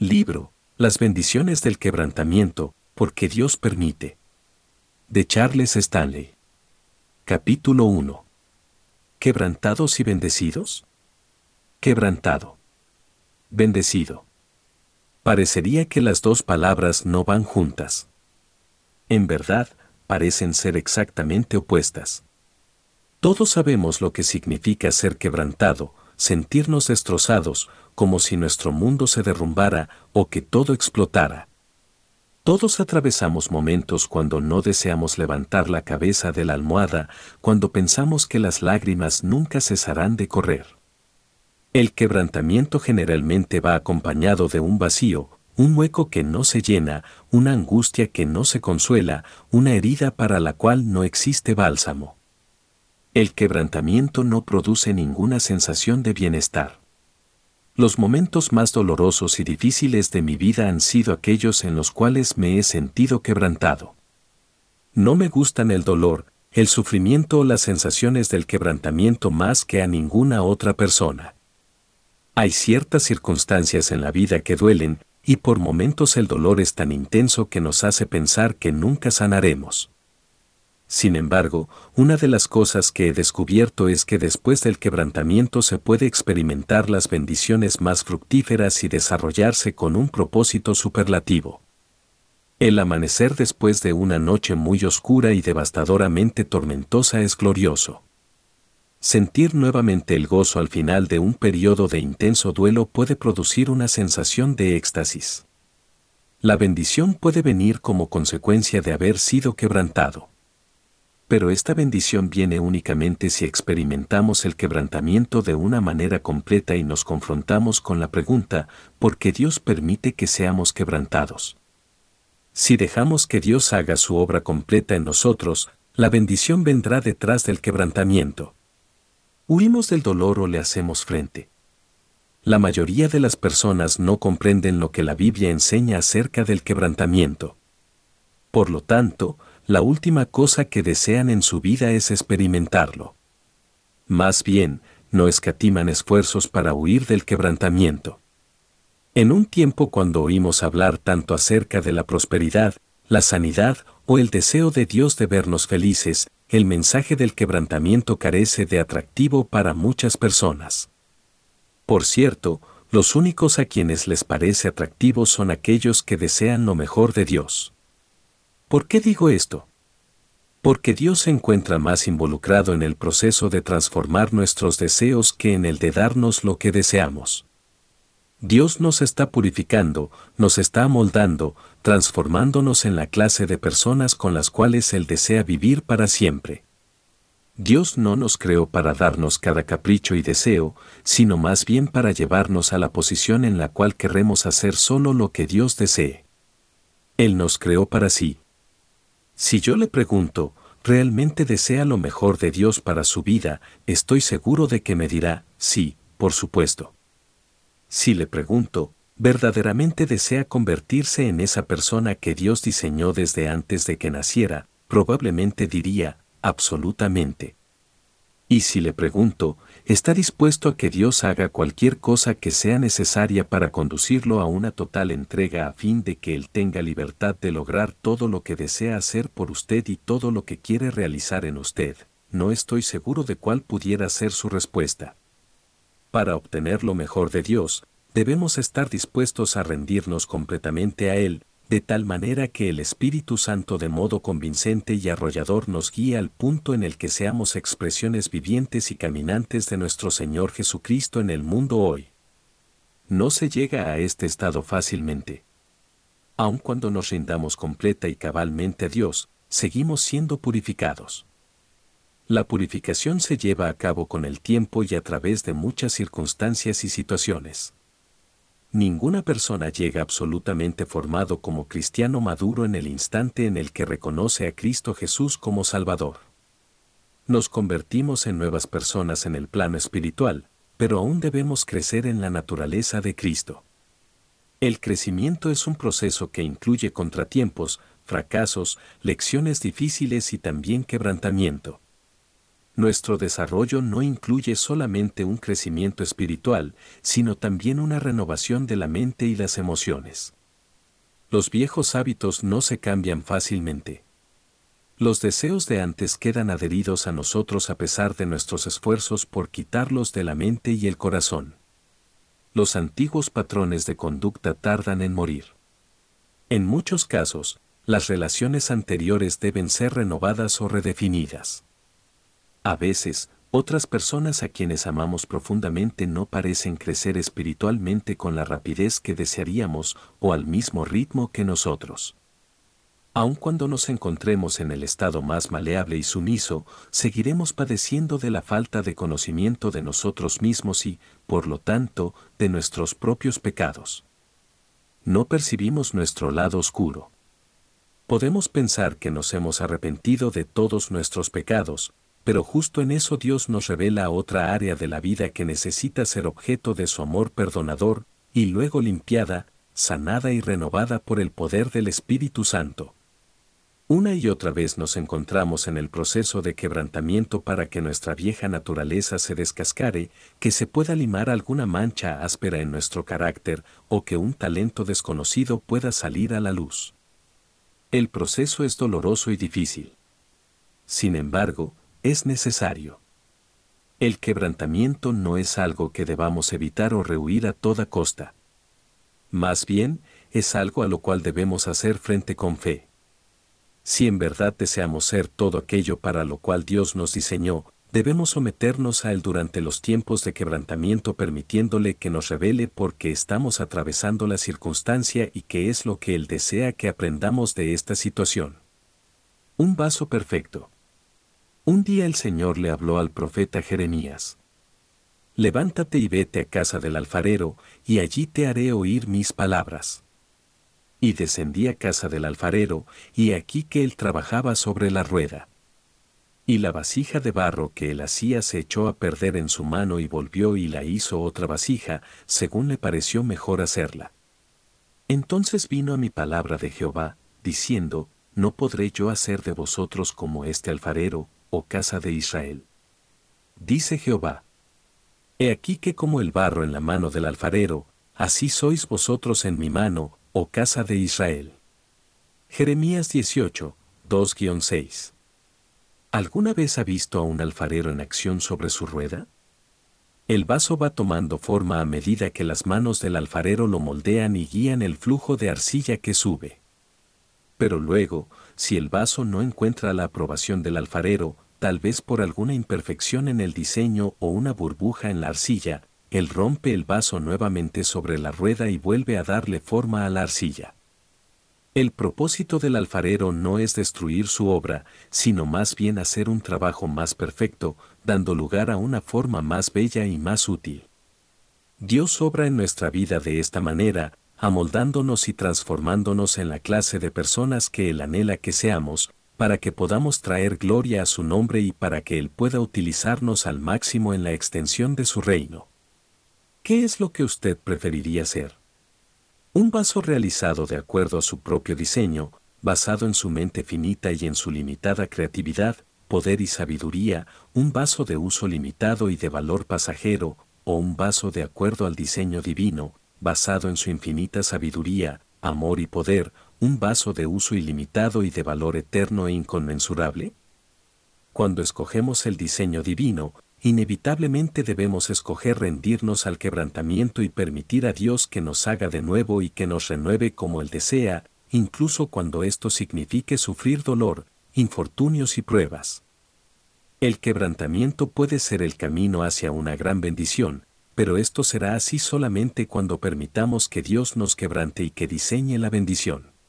Libro, Las bendiciones del quebrantamiento, porque Dios permite. De Charles Stanley. Capítulo 1. ¿Quebrantados y bendecidos? Quebrantado. Bendecido. Parecería que las dos palabras no van juntas. En verdad, parecen ser exactamente opuestas. Todos sabemos lo que significa ser quebrantado, sentirnos destrozados, como si nuestro mundo se derrumbara o que todo explotara. Todos atravesamos momentos cuando no deseamos levantar la cabeza de la almohada, cuando pensamos que las lágrimas nunca cesarán de correr. El quebrantamiento generalmente va acompañado de un vacío, un hueco que no se llena, una angustia que no se consuela, una herida para la cual no existe bálsamo. El quebrantamiento no produce ninguna sensación de bienestar. Los momentos más dolorosos y difíciles de mi vida han sido aquellos en los cuales me he sentido quebrantado. No me gustan el dolor, el sufrimiento o las sensaciones del quebrantamiento más que a ninguna otra persona. Hay ciertas circunstancias en la vida que duelen, y por momentos el dolor es tan intenso que nos hace pensar que nunca sanaremos. Sin embargo, una de las cosas que he descubierto es que después del quebrantamiento se puede experimentar las bendiciones más fructíferas y desarrollarse con un propósito superlativo. El amanecer después de una noche muy oscura y devastadoramente tormentosa es glorioso. Sentir nuevamente el gozo al final de un periodo de intenso duelo puede producir una sensación de éxtasis. La bendición puede venir como consecuencia de haber sido quebrantado pero esta bendición viene únicamente si experimentamos el quebrantamiento de una manera completa y nos confrontamos con la pregunta, ¿por qué Dios permite que seamos quebrantados? Si dejamos que Dios haga su obra completa en nosotros, la bendición vendrá detrás del quebrantamiento. ¿Huimos del dolor o le hacemos frente? La mayoría de las personas no comprenden lo que la Biblia enseña acerca del quebrantamiento. Por lo tanto, la última cosa que desean en su vida es experimentarlo. Más bien, no escatiman esfuerzos para huir del quebrantamiento. En un tiempo cuando oímos hablar tanto acerca de la prosperidad, la sanidad o el deseo de Dios de vernos felices, el mensaje del quebrantamiento carece de atractivo para muchas personas. Por cierto, los únicos a quienes les parece atractivo son aquellos que desean lo mejor de Dios. ¿Por qué digo esto? Porque Dios se encuentra más involucrado en el proceso de transformar nuestros deseos que en el de darnos lo que deseamos. Dios nos está purificando, nos está amoldando, transformándonos en la clase de personas con las cuales Él desea vivir para siempre. Dios no nos creó para darnos cada capricho y deseo, sino más bien para llevarnos a la posición en la cual querremos hacer solo lo que Dios desee. Él nos creó para sí, si yo le pregunto, ¿realmente desea lo mejor de Dios para su vida? Estoy seguro de que me dirá, sí, por supuesto. Si le pregunto, ¿verdaderamente desea convertirse en esa persona que Dios diseñó desde antes de que naciera? Probablemente diría, absolutamente. Y si le pregunto, ¿está dispuesto a que Dios haga cualquier cosa que sea necesaria para conducirlo a una total entrega a fin de que Él tenga libertad de lograr todo lo que desea hacer por usted y todo lo que quiere realizar en usted? No estoy seguro de cuál pudiera ser su respuesta. Para obtener lo mejor de Dios, debemos estar dispuestos a rendirnos completamente a Él, de tal manera que el Espíritu Santo de modo convincente y arrollador nos guíe al punto en el que seamos expresiones vivientes y caminantes de nuestro Señor Jesucristo en el mundo hoy. No se llega a este estado fácilmente. Aun cuando nos rindamos completa y cabalmente a Dios, seguimos siendo purificados. La purificación se lleva a cabo con el tiempo y a través de muchas circunstancias y situaciones. Ninguna persona llega absolutamente formado como cristiano maduro en el instante en el que reconoce a Cristo Jesús como Salvador. Nos convertimos en nuevas personas en el plano espiritual, pero aún debemos crecer en la naturaleza de Cristo. El crecimiento es un proceso que incluye contratiempos, fracasos, lecciones difíciles y también quebrantamiento. Nuestro desarrollo no incluye solamente un crecimiento espiritual, sino también una renovación de la mente y las emociones. Los viejos hábitos no se cambian fácilmente. Los deseos de antes quedan adheridos a nosotros a pesar de nuestros esfuerzos por quitarlos de la mente y el corazón. Los antiguos patrones de conducta tardan en morir. En muchos casos, las relaciones anteriores deben ser renovadas o redefinidas. A veces, otras personas a quienes amamos profundamente no parecen crecer espiritualmente con la rapidez que desearíamos o al mismo ritmo que nosotros. Aun cuando nos encontremos en el estado más maleable y sumiso, seguiremos padeciendo de la falta de conocimiento de nosotros mismos y, por lo tanto, de nuestros propios pecados. No percibimos nuestro lado oscuro. Podemos pensar que nos hemos arrepentido de todos nuestros pecados, pero justo en eso Dios nos revela otra área de la vida que necesita ser objeto de su amor perdonador, y luego limpiada, sanada y renovada por el poder del Espíritu Santo. Una y otra vez nos encontramos en el proceso de quebrantamiento para que nuestra vieja naturaleza se descascare, que se pueda limar alguna mancha áspera en nuestro carácter o que un talento desconocido pueda salir a la luz. El proceso es doloroso y difícil. Sin embargo, es necesario. El quebrantamiento no es algo que debamos evitar o rehuir a toda costa. Más bien, es algo a lo cual debemos hacer frente con fe. Si en verdad deseamos ser todo aquello para lo cual Dios nos diseñó, debemos someternos a Él durante los tiempos de quebrantamiento permitiéndole que nos revele por qué estamos atravesando la circunstancia y qué es lo que Él desea que aprendamos de esta situación. Un vaso perfecto. Un día el Señor le habló al profeta Jeremías. Levántate y vete a casa del alfarero, y allí te haré oír mis palabras. Y descendí a casa del alfarero, y aquí que él trabajaba sobre la rueda. Y la vasija de barro que él hacía se echó a perder en su mano y volvió y la hizo otra vasija, según le pareció mejor hacerla. Entonces vino a mi palabra de Jehová, diciendo, No podré yo hacer de vosotros como este alfarero, oh casa de Israel. Dice Jehová. He aquí que como el barro en la mano del alfarero, así sois vosotros en mi mano, oh casa de Israel. Jeremías 18, 2-6. ¿Alguna vez ha visto a un alfarero en acción sobre su rueda? El vaso va tomando forma a medida que las manos del alfarero lo moldean y guían el flujo de arcilla que sube. Pero luego, si el vaso no encuentra la aprobación del alfarero, tal vez por alguna imperfección en el diseño o una burbuja en la arcilla, él rompe el vaso nuevamente sobre la rueda y vuelve a darle forma a la arcilla. El propósito del alfarero no es destruir su obra, sino más bien hacer un trabajo más perfecto, dando lugar a una forma más bella y más útil. Dios obra en nuestra vida de esta manera, amoldándonos y transformándonos en la clase de personas que Él anhela que seamos, para que podamos traer gloria a su nombre y para que Él pueda utilizarnos al máximo en la extensión de su reino. ¿Qué es lo que usted preferiría ser? Un vaso realizado de acuerdo a su propio diseño, basado en su mente finita y en su limitada creatividad, poder y sabiduría, un vaso de uso limitado y de valor pasajero, o un vaso de acuerdo al diseño divino, basado en su infinita sabiduría, amor y poder, un vaso de uso ilimitado y de valor eterno e inconmensurable? Cuando escogemos el diseño divino, inevitablemente debemos escoger rendirnos al quebrantamiento y permitir a Dios que nos haga de nuevo y que nos renueve como Él desea, incluso cuando esto signifique sufrir dolor, infortunios y pruebas. El quebrantamiento puede ser el camino hacia una gran bendición, pero esto será así solamente cuando permitamos que Dios nos quebrante y que diseñe la bendición.